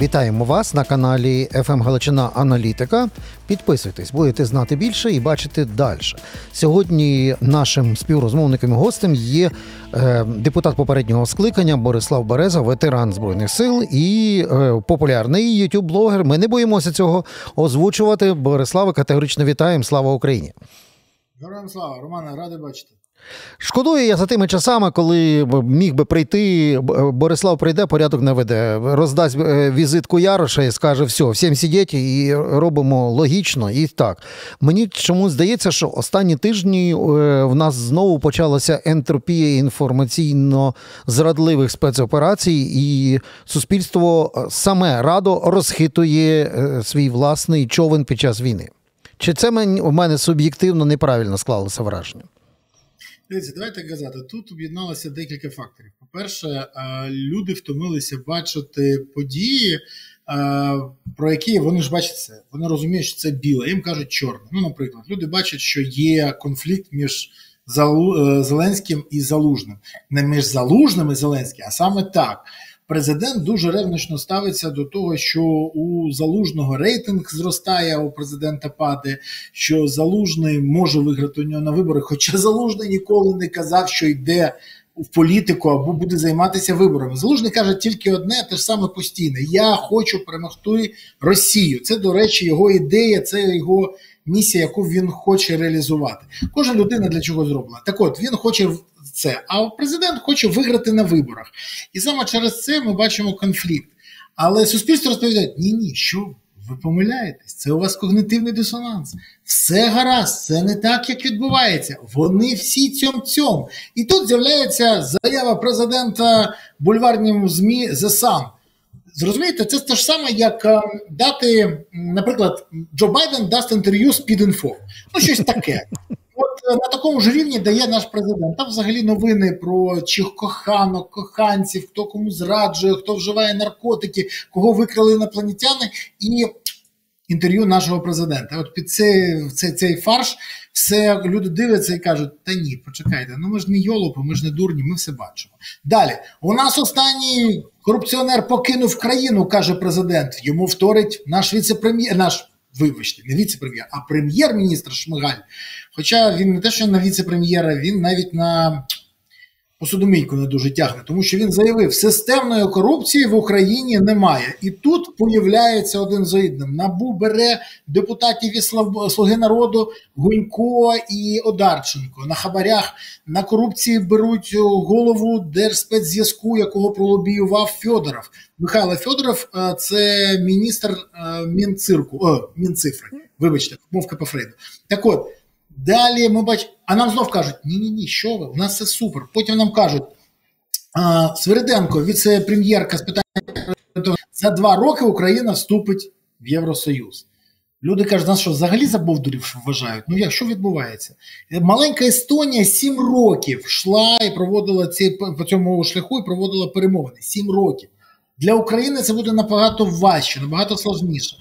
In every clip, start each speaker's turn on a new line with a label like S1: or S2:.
S1: Вітаємо вас на каналі «ФМ Галичина Аналітика. Підписуйтесь, будете знати більше і бачити далі. Сьогодні нашим співрозмовником і гостем є е, депутат попереднього скликання Борислав Береза, ветеран збройних сил і е, популярний ютуб-блогер. Ми не боїмося цього озвучувати. Бориславе категорично вітаємо. Слава Україні!
S2: Героям слава, Романе, радий бачити.
S1: Шкодую я за тими часами, коли міг би прийти, Борислав прийде, порядок не веде, роздасть е, візитку Яроша і скаже, все, всім сидіть і робимо логічно і так. Мені чомусь здається, що останні тижні е, в нас знову почалася ентропія інформаційно зрадливих спецоперацій, і суспільство саме радо розхитує е, свій власний човен під час війни. Чи це в мене суб'єктивно неправильно склалося враження?
S2: Дивіться, давайте казати. Тут об'єдналося декілька факторів. По-перше, е, люди втомилися бачити події, е, про які вони ж бачать це. Вони розуміють, що це біле. Їм кажуть чорне. Ну, наприклад, люди бачать, що є конфлікт між е, Зеленським і Залужним. Не між Залужним і Зеленським, а саме так. Президент дуже ревнично ставиться до того, що у залужного рейтинг зростає, а у президента падає, що залужний може виграти у нього на вибори. Хоча залужний ніколи не казав, що йде в політику або буде займатися виборами. Залужний каже тільки одне, те ж саме постійне: я хочу перемогти Росію. Це, до речі, його ідея, це його місія, яку він хоче реалізувати. Кожна людина для чого зроблена. Так от він хоче це. А президент хоче виграти на виборах. І саме через це ми бачимо конфлікт. Але суспільство розповідає: ні, ні, що ви помиляєтесь, це у вас когнитивний дисонанс. Все гаразд, це не так, як відбувається. Вони всі цьом цьом. І тут з'являється заява президента бульварнім ЗМІ The Sun. Зрозумієте, це те ж саме, як е, дати, наприклад, Джо Байден дасть інтерв'ю з під інфо. Ну, щось таке. От е, на такому ж рівні дає наш президент. Там взагалі новини про чих коханок, коханців, хто кому зраджує, хто вживає наркотики, кого викрали інопланетяни, і інтерв'ю нашого президента. От під цей, цей, цей фарш все люди дивляться і кажуть: та ні, почекайте, ну ми ж не йолопи, ми ж не дурні, ми все бачимо. Далі у нас останній корупціонер покинув країну, каже президент. Йому вторить наш віце-прем'єр, наш вибачте, не віце-прем'єр, а прем'єр-міністр Шмигаль. Хоча він не те, що на віце-прем'єра, він навіть на посудомійку не дуже тягне, тому що він заявив, системної корупції в Україні немає. І тут появляється один за одним. Набу бере депутатів із Слуги народу Гунько і Одарченко. На хабарях на корупції беруть голову Держспецзв'язку, якого пролобіював Федоров. Михайло Федоров це міністр Мінцирку, о, Мінцифри. Вибачте, мовка по Фрейду. Так от. Далі ми бачимо, а нам знов кажуть, ні-ні, ні, що ви, у нас все супер. Потім нам кажуть, а, віце-прем'єрка з питання за два роки Україна вступить в Євросоюз. Люди кажуть, нас що взагалі за бовдурів вважають? Ну як що відбувається? Маленька Естонія сім років йшла і проводила ці по цьому шляху і проводила перемовини. Сім років. Для України це буде набагато важче, набагато сложніше.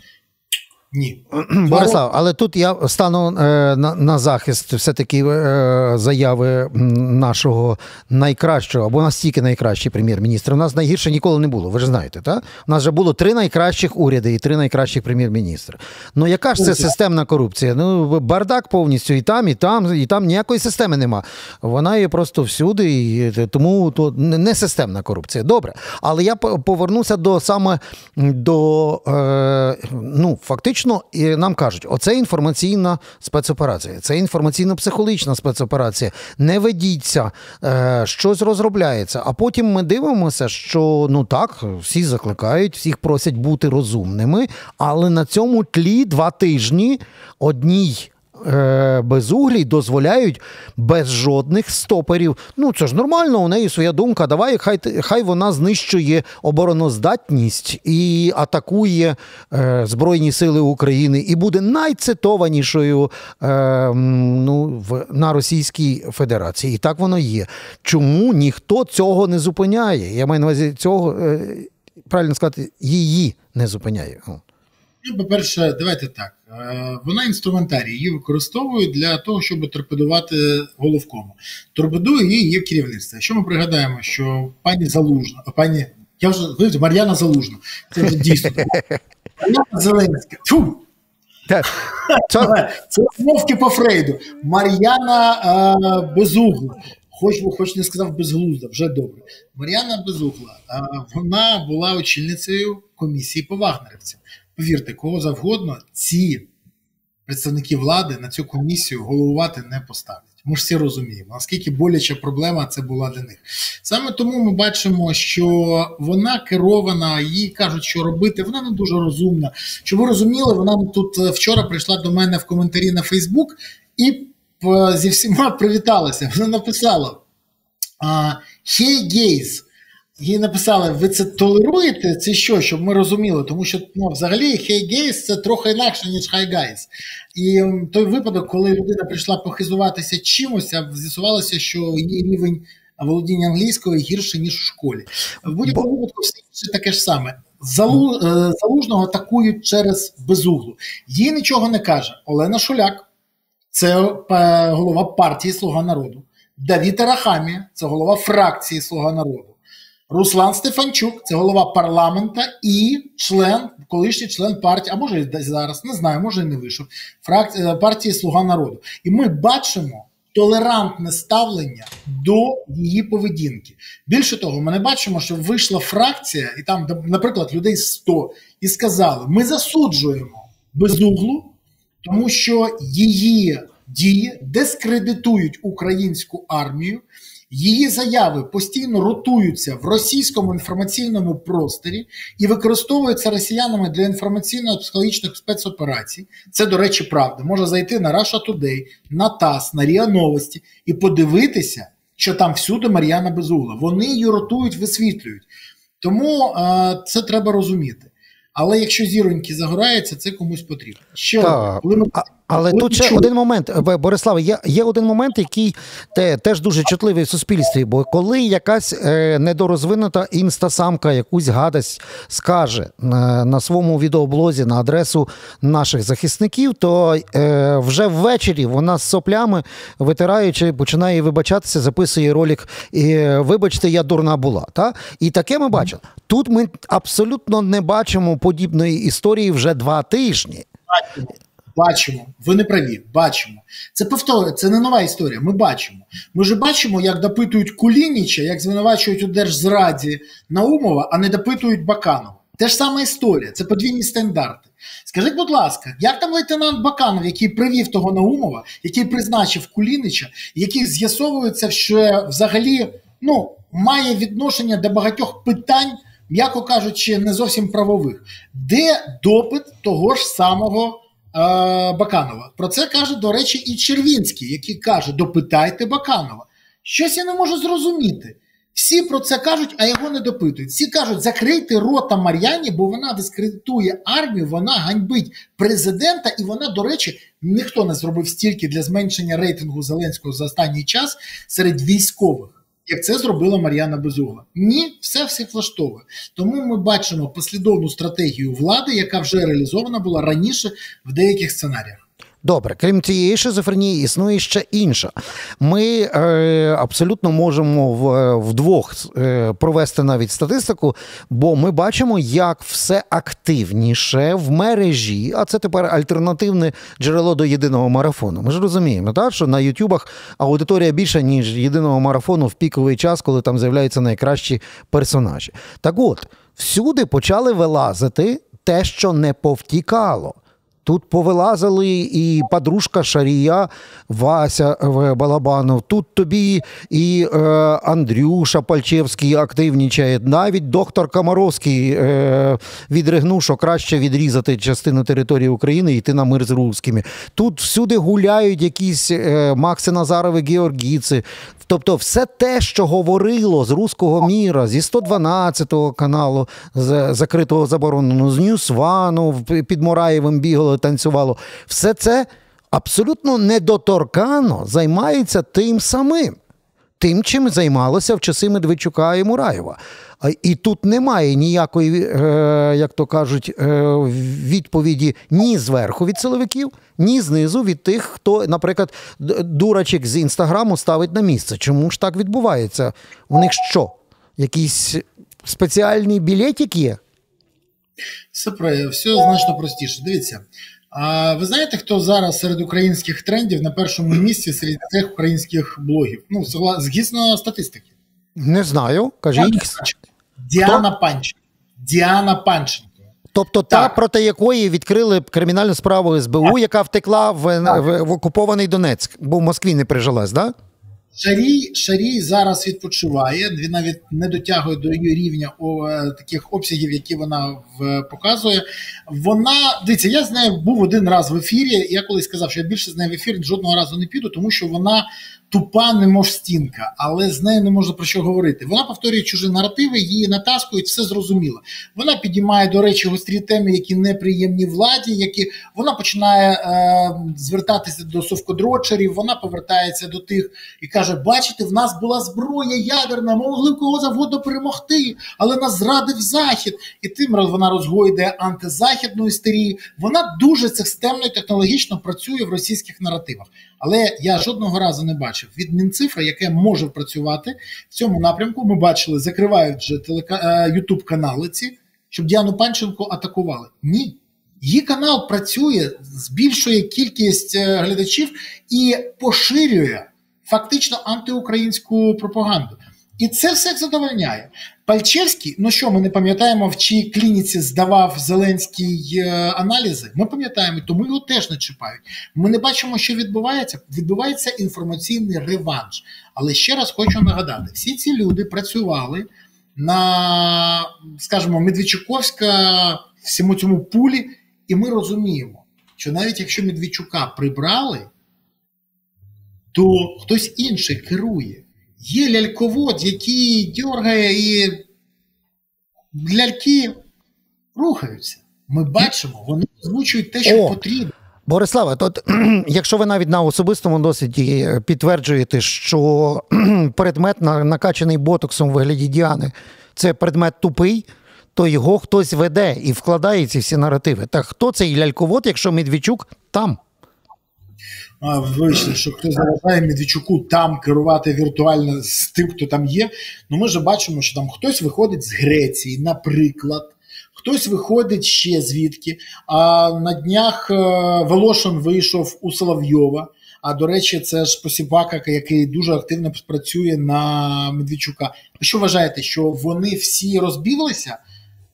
S2: Ні,
S1: Борислав, але тут я стану е, на на захист все-таки е, заяви нашого найкращого або настільки найкращий прем'єр-міністр. У нас найгірше ніколи не було. Ви ж знаєте, так? У нас вже було три найкращих уряди і три найкращих прем'єр-міністри. Ну яка ж це системна корупція? Ну бардак повністю і там, і там, і там ніякої системи нема. Вона є просто всюди, і тому то не системна корупція. Добре, але я повернуся до саме до е, ну фактично фактично нам кажуть, оце інформаційна спецоперація, це інформаційно-психологічна спецоперація. Не ведіться, е, щось розробляється. А потім ми дивимося, що ну так, всі закликають, всіх просять бути розумними, але на цьому тлі два тижні одній безуглій дозволяють без жодних стоперів. Ну це ж нормально, у неї своя думка. Давай, хай хай вона знищує обороноздатність і атакує е, Збройні Сили України, і буде найцитованішою е, ну, в, на Російській Федерації. І так воно є. Чому ніхто цього не зупиняє? Я маю на увазі цього е, правильно сказати, її не зупиняє.
S2: Ну, по-перше, давайте так. Е, вона інструментарій її використовують для того, щоб торпедувати головкому. Торпедує її є керівництво. Якщо ми пригадаємо, що пані Залужна, пані Я вже вивчив Мар'яна Залужна. Це вже дійсно. Мар'яна Зеленська. Фу! Це мовки по Фрейду. Мар'яна е, Безугла. Хоч хоч не сказав безглузда, вже добре. Мар'яна Безугла. Е, вона була очільницею комісії по вагнерівцям. Повірте, кого завгодно, ці представники влади на цю комісію головувати не поставлять. Ми ж всі розуміємо, наскільки боляча проблема це була для них. Саме тому ми бачимо, що вона керована, їй кажуть, що робити. Вона не дуже розумна. Щоб ви розуміли, вона тут е, вчора прийшла до мене в коментарі на Фейсбук і е, зі всіма привіталася. Вона написала: Hey gays, їй написали, ви це толеруєте? Це що, щоб ми розуміли? Тому що ну, взагалі hey gays це трохи інакше, ніж hi guys. І той випадок, коли людина прийшла похизуватися чимось, а з'ясувалося, що її рівень володіння англійською гірше, ніж у школі. В будь-якому випадку все інше таке ж саме. Залу, е, залужного атакують через безуглу. Їй нічого не каже. Олена Шуляк, це е, голова партії Слуга народу. Давід Арахамія, це голова фракції Слуга народу. Руслан Стефанчук, це голова парламента і член, колишній член партії, а може і зараз, не знаю, може і не вийшов, фракції е, партії Слуга народу. І ми бачимо толерантне ставлення до її поведінки. Більше того, ми не бачимо, що вийшла фракція, і там, наприклад, людей 100, і сказали: ми засуджуємо безуглу, тому що її дії дискредитують українську армію. Її заяви постійно ротуються в російському інформаційному просторі і використовуються росіянами для інформаційно-психологічних спецоперацій. Це, до речі, правда. Може зайти на Russia Today, на ТАСС, на Ріа Новості і подивитися, що там всюди Мар'яна Безугла. Вони її ротують, висвітлюють. Тому е, це треба розуміти. Але якщо зіроньки загораються, це комусь потрібно.
S1: Ще коли ми але От тут ще чому? один момент, Бориславе, є є один момент, який те, теж дуже чутливий в суспільстві. Бо коли якась е, недорозвинута інстасамка якусь гадость скаже на, на своєму відеоблозі на адресу наших захисників, то е, вже ввечері вона з соплями, витираючи, починає вибачатися, записує ролик. І, Вибачте, я дурна була. Та? І таке ми бачили. Тут ми абсолютно не бачимо подібної історії вже два тижні.
S2: Бачимо, ви не праві, бачимо. Це повтор, це не нова історія. Ми бачимо. Ми ж бачимо, як допитують Кулініча, як звинувачують у держзраді Наумова, а не допитують Баканова. Те ж сама історія, це подвійні стандарти. Скажіть, будь ласка, як там лейтенант Баканов, який привів того Наумова, який призначив Кулінича, який з'ясовується, що взагалі ну, має відношення до багатьох питань, м'яко кажучи, не зовсім правових, де допит того ж самого. Баканова. Про це каже, до речі, і Червінський, який каже: допитайте Баканова. Щось я не можу зрозуміти. Всі про це кажуть, а його не допитують. Всі кажуть, закрийте рота Мар'яні, бо вона дискредитує армію, вона ганьбить президента, і вона, до речі, ніхто не зробив стільки для зменшення рейтингу Зеленського за останній час серед військових як це зробила Мар'яна Безугла. Ні, все всіх влаштовує. Тому ми бачимо послідовну стратегію влади, яка вже реалізована була раніше в деяких сценаріях.
S1: Добре, крім цієї шизофренії, існує ще інша. Ми е, абсолютно можемо в, е, вдвох е, провести навіть статистику, бо ми бачимо, як все активніше в мережі, а це тепер альтернативне джерело до єдиного марафону. Ми ж розуміємо, так, що на Ютубах аудиторія більша, ніж єдиного марафону в піковий час, коли там з'являються найкращі персонажі. Так от, всюди почали вилазити те, що не повтікало. Тут повилазили і подружка Шарія Вася Балабанов. Тут тобі і е, Андрюша Пальчевський активнічає. Навіть доктор Комаровський е, відригнув, що краще відрізати частину території України і йти на мир з русскими. Тут всюди гуляють якісь е, Макси Назарови, Георгійці. Тобто, все те, що говорило з руського міра, зі 112 каналу, з закритого забороненого, з Ньюсвану під Мураєвим бігало танцювало. Все це абсолютно недоторкано займається тим самим. Тим, чим займалося в часи Медведчука і Мураєва. І тут немає ніякої, е, як то кажуть, е, відповіді ні зверху від силовиків, ні знизу від тих, хто, наприклад, дурачок з інстаграму ставить на місце. Чому ж так відбувається? У них що? Якісь Спеціальний білетик є?
S2: Все про все значно простіше. Дивіться. А ви знаєте, хто зараз серед українських трендів на першому місці серед цих українських блогів? Ну, згідно статистики.
S1: Не знаю. Кажіть.
S2: Діана Панченко. Діана Панченко.
S1: Тобто так. та, проти якої відкрили кримінальну справу СБУ, так. яка втекла в, в, в окупований Донецьк, бо в Москві не прижилась, так? Да?
S2: Шарій Шарій зараз відпочиває. Він навіть не дотягує до її рівня о, таких обсягів, які вона в, показує. Вона дивіться, я з нею був один раз в ефірі. Я колись сказав, що я більше з нею в ефір жодного разу не піду, тому що вона тупа, немов стінка, але з нею не можна про що говорити. Вона повторює чужі наративи, її натаскують, все зрозуміло. Вона підіймає, до речі, гострі теми, які неприємні владі, які вона починає е, звертатися до совкодрочерів, вона повертається до тих і каже: Бачите, в нас була зброя ядерна, ми могли кого завгодно перемогти, але нас зрадив захід. І тим вона розгойде антизахідну істерію. Вона дуже системно і технологічно працює в російських наративах. Але я жодного разу не бачив від Мінцифри, яке може працювати в цьому напрямку. Ми бачили, закривають вже телека... Ютуб е, канали ці, щоб Діану Панченко атакували. Ні. Її канал працює, збільшує кількість е, глядачів і поширює фактично антиукраїнську пропаганду. І це все задовольняє. Пальчевський, ну що ми не пам'ятаємо, в чиїй клініці здавав Зеленський е, аналізи. Ми пам'ятаємо, тому його теж не чіпають. Ми не бачимо, що відбувається. Відбувається інформаційний реванш. Але ще раз хочу нагадати: всі ці люди працювали на, скажімо, Медведчуковська всьому цьому пулі, і ми розуміємо, що навіть якщо Медведчука прибрали, то хтось інший керує. Є ляльковод, який дергає і ляльки рухаються. Ми бачимо, вони озвучують те, що О, потрібно.
S1: Бориславе, то якщо ви навіть на особистому досвіді підтверджуєте, що предмет накачаний ботоксом в вигляді Діани, це предмет тупий, то його хтось веде і вкладає ці всі наративи. Так хто цей ляльковод, якщо Медведчук там?
S2: Вийшли, що хтось заважає Медведчуку там керувати віртуально з тим, хто там є. Ну ми ж бачимо, що там хтось виходить з Греції, наприклад. Хтось виходить ще звідки. А на днях е, Волошин вийшов у Соловйова. А до речі, це ж посібака, який дуже активно працює на Медведчука. Ви що вважаєте, що вони всі розбіглися?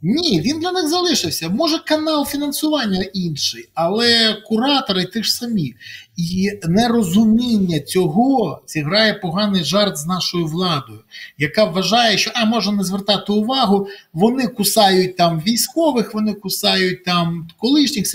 S2: Ні, він для них залишився. Може, канал фінансування інший, але куратори ті ж самі. І нерозуміння цього зіграє поганий жарт з нашою владою, яка вважає, що а може не звертати увагу, вони кусають там військових, вони кусають там колишніх,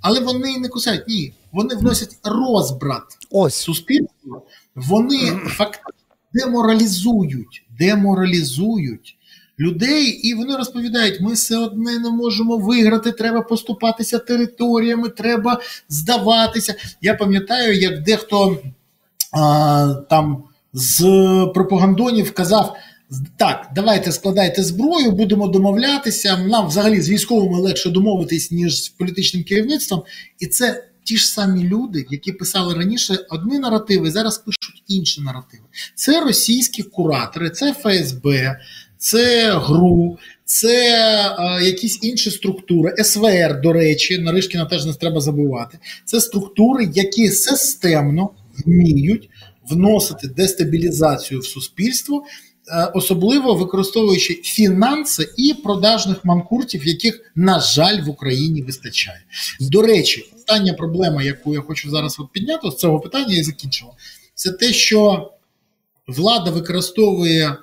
S2: але вони не кусають. Ні, вони вносять розбрат
S1: Ось.
S2: суспільства, вони фактично деморалізують, деморалізують людей, і вони розповідають: ми все одне не можемо виграти, треба поступатися територіями, треба здаватися. Я пам'ятаю, як дехто а, там з пропагандонів казав. Так, давайте складайте зброю, будемо домовлятися. Нам взагалі з військовими легше домовитись, ніж з політичним керівництвом. І це ті ж самі люди, які писали раніше одні наративи, зараз пишуть інші наративи. Це російські куратори, це ФСБ, це ГРУ, це е, якісь інші структури, СВР, до речі, Наришкіна теж не треба забувати. Це структури, які системно вміють вносити дестабілізацію в суспільство. Е, особливо використовуючи фінанси і продажних манкуртів, яких, на жаль, в Україні вистачає. До речі, остання проблема, яку я хочу зараз підняти з цього питання і закінчила, це те, що влада використовує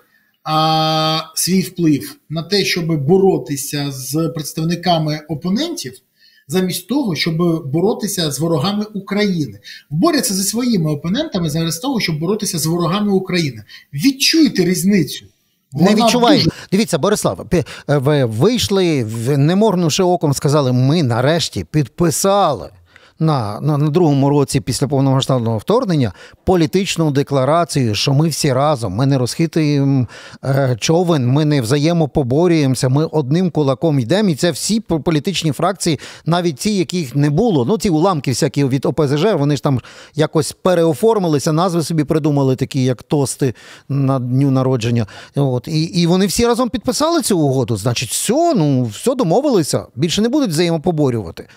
S2: а, свій вплив на те, щоб боротися з представниками опонентів, замість того, щоб боротися з ворогами України, борються зі своїми опонентами замість того, щоб боротися з ворогами України. Відчуйте різницю.
S1: Вона не відчуваю. Дуже... Дивіться, Борислав, ви вийшли, не моргнувши оком, сказали: ми нарешті підписали на на, на другому році після повномасштабного вторгнення політичну декларацію, що ми всі разом, ми не розхитуємо е, човен, ми не взаємопоборюємося, ми одним кулаком йдемо. І це всі політичні фракції, навіть ті, яких не було. Ну ці уламки всякі від ОПЗЖ, вони ж там якось переоформилися, назви собі придумали, такі як тости на дню народження. От і, і вони всі разом підписали цю угоду. Значить, все, ну все домовилися. Більше не будуть взаємопоборювати.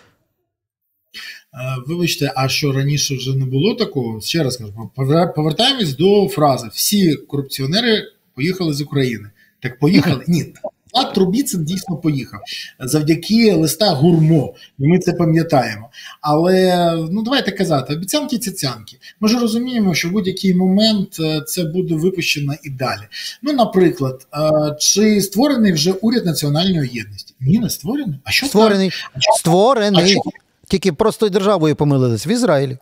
S2: Вибачте, а що раніше вже не було такого? Ще раз кажу, повертаємось до фрази: всі корупціонери поїхали з України. Так поїхали? Ні. А Трубіцин дійсно поїхав завдяки листа гурмо, і ми це пам'ятаємо. Але ну давайте казати, обіцянки цяцянки. Ми ж розуміємо, що в будь-який момент е, це буде випущено і далі. Ну, наприклад, е, чи створений вже уряд національної єдності? Ні, не створений. А що
S1: створений? Створений. А що? Тільки просто державою помилились в Ізраїлі.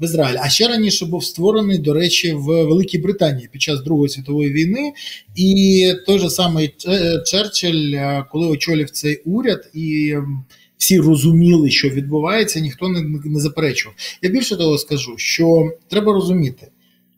S2: В Ізраїлі. А ще раніше був створений, до речі, в Великій Британії під час Другої світової війни. І той же самий Черчилль, е, коли очолив цей уряд, і всі розуміли, що відбувається, ніхто не, не заперечував. Я більше того скажу, що треба розуміти,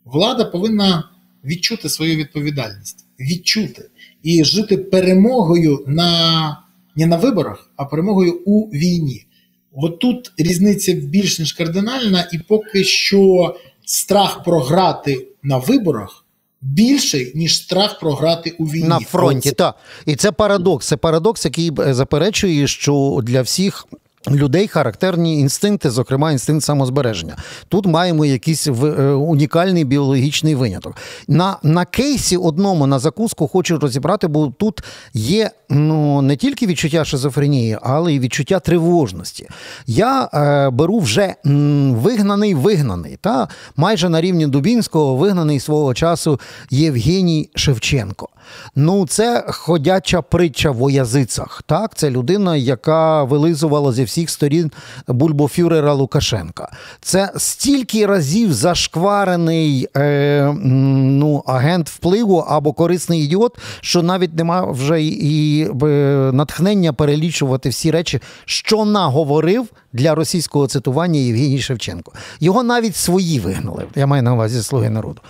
S2: влада повинна відчути свою відповідальність, відчути і жити перемогою на не на виборах, а перемогою у війні. От тут різниця більш ніж кардинальна, і поки що страх програти на виборах більший, ніж страх програти у війні.
S1: На фронті, так. І це парадокс. Це парадокс, який заперечує, що для всіх Людей характерні інстинкти, зокрема інстинкт самозбереження. Тут маємо якийсь е, унікальний біологічний виняток. На на кейсі одному на закуску хочу розібрати, бо тут є ну не тільки відчуття шизофренії, але й відчуття тривожності. Я е, беру вже м, вигнаний вигнаний, та майже на рівні Дубінського вигнаний свого часу Євгеній Шевченко. Ну, це ходяча притча в язицях. Так, це людина, яка вилизувала зі всіх сторін бульбофюрера Лукашенка. Це стільки разів зашкварений е, ну, агент впливу або корисний ідіот, що навіть нема вже і е, натхнення перелічувати всі речі, що наговорив для російського цитування Євгеній Шевченко. Його навіть свої вигнали. Я маю на увазі слуги народу.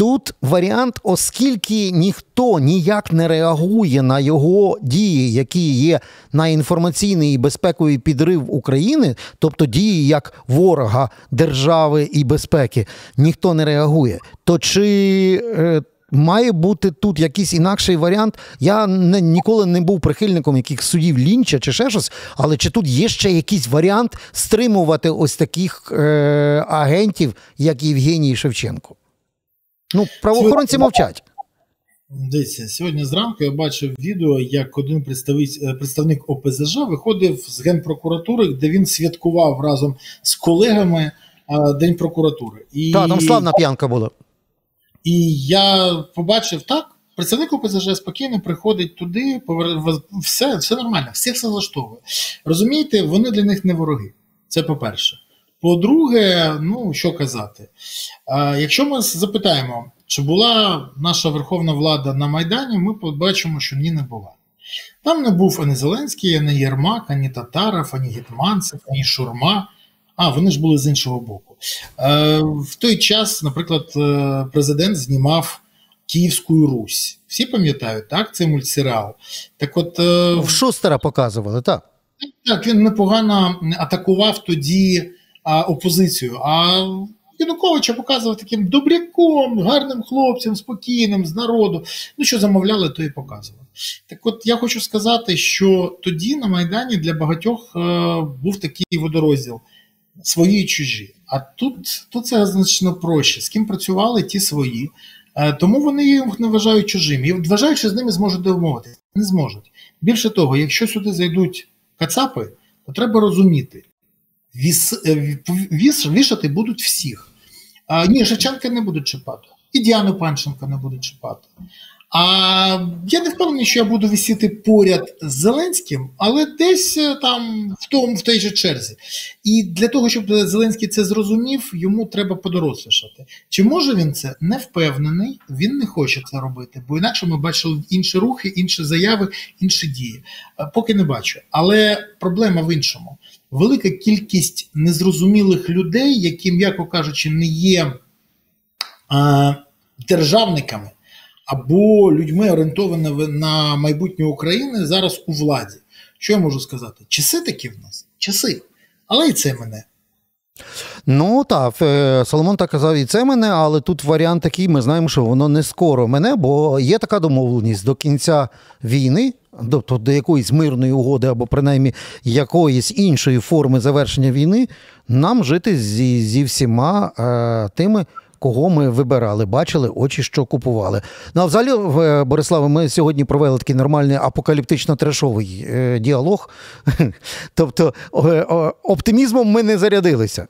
S1: Тут варіант, оскільки ніхто ніяк не реагує на його дії, які є на інформаційний і безпековий підрив України, тобто дії як ворога держави і безпеки, ніхто не реагує. То чи е, має бути тут якийсь інакший варіант? Я не, ніколи не був прихильником яких судів лінча чи ще щось, але чи тут є ще якийсь варіант стримувати ось таких е, агентів, як Євгеній Шевченко? Ну, правоохоронці сьогодні... мовчать.
S2: Дивіться, сьогодні зранку я бачив відео, як один е, представник ОПЗЖ виходив з генпрокуратури, де він святкував разом з колегами День прокуратури.
S1: І... Так, там славна п'янка була.
S2: І я побачив так. Представник ОПЗЖ спокійно приходить туди, все все нормально, все все влаштовує. Розумієте, вони для них не вороги. Це по-перше. По-друге, ну що казати, якщо ми запитаємо, чи була наша верховна влада на Майдані, ми побачимо, що ні не була. Там не був ані Зеленський, ані Єрмак, ані Татаров, ані Гетманцев, ані Шурма. А вони ж були з іншого боку. В той час, наприклад, е, президент знімав Київську Русь. Всі пам'ятають, так? Це мультсеріал. Так от... Е,
S1: В Шустера показували, так.
S2: Так, він непогано атакував тоді опозицію. А Януковича показував таким добряком, гарним хлопцем, спокійним, з народу. Ну, що замовляли, то і показував. Так от я хочу сказати, що тоді на Майдані для багатьох е, був такий водорозділ свої і чужі. А тут тут це значно проще. З ким працювали, ті свої. Е, тому вони їх не вважають чужими. І вважають, що з ними зможуть домовитися. Не зможуть. Більше того, якщо сюди зайдуть кацапи, то треба розуміти, віс, е, віс, вішати будуть всіх. А, Ні, Шевченка не будуть чіпати. І Діану Панченко не будуть чіпати. А я не впевнений, що я буду висіти поряд з Зеленським, але десь е, там в тому в тій же черзі. І для того, щоб Зеленський це зрозумів, йому треба подорослішати. Чи може він це? Не впевнений, він не хоче це робити, бо інакше ми бачили інші рухи, інші заяви, інші дії. Е, Поки не бачу. Але проблема в іншому. Велика кількість незрозумілих людей, які, м'яко кажучи, не є а, державниками або людьми, орієнтованими на майбутнє України, зараз у владі. Що я можу сказати? Часи такі в нас? Часи. Але і це мене.
S1: Ну так, е, Соломон так казав, і це мене, але тут варіант такий, ми знаємо, що воно не скоро мене, бо є така домовленість до кінця війни, тобто до якоїсь мирної угоди, або принаймні якоїсь іншої форми завершення війни, нам жити зі, зі всіма е, тими. Кого ми вибирали, бачили, очі, що купували. Ну, а взагалі, в- Бориславе, ми сьогодні провели такий нормальний апокаліптично-трешовий е, діалог. Тобто е, е, оптимізмом ми не зарядилися.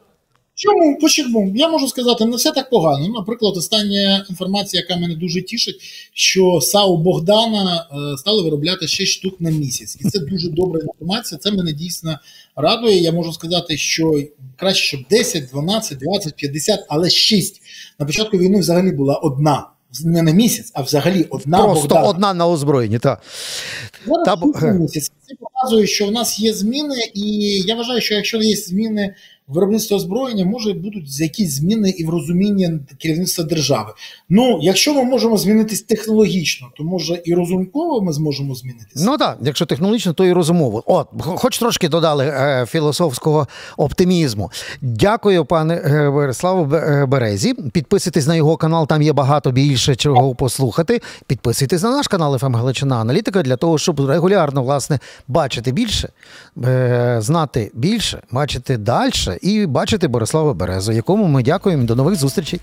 S2: Чому? Почому? Я можу сказати, не все так погано. Наприклад, остання інформація, яка мене дуже тішить, що САУ Богдана е, стали виробляти 6 штук на місяць. І це дуже добра інформація. Це мене дійсно радує. Я можу сказати, що краще, щоб 10, 12, 20, 50, але 6. На початку війни взагалі була одна. Не на місяць, а взагалі одна
S1: Просто
S2: Богдана.
S1: одна на озброєнні.
S2: Зараз
S1: Та
S2: на місяць. Це показує, що в нас є зміни, і я вважаю, що якщо є зміни в виробництві озброєння, може будуть якісь зміни і в розумінні керівництва держави. Ну, якщо ми можемо змінитись технологічно, то може і розумково ми зможемо змінитися.
S1: Ну так, якщо технологічно, то і розумово. От, хоч трошки додали е, філософського оптимізму. Дякую, пане е, Бориславу Б- е, Березі. Підписуйтесь на його канал, там є багато більше чого послухати. Підписуйтесь на наш канал «ФМ Галичина Аналітика для того, щоб регулярно власне бачити більше, е, знати більше, бачити далі і бачити Борислава Березу, якому ми дякуємо. До нових зустрічей.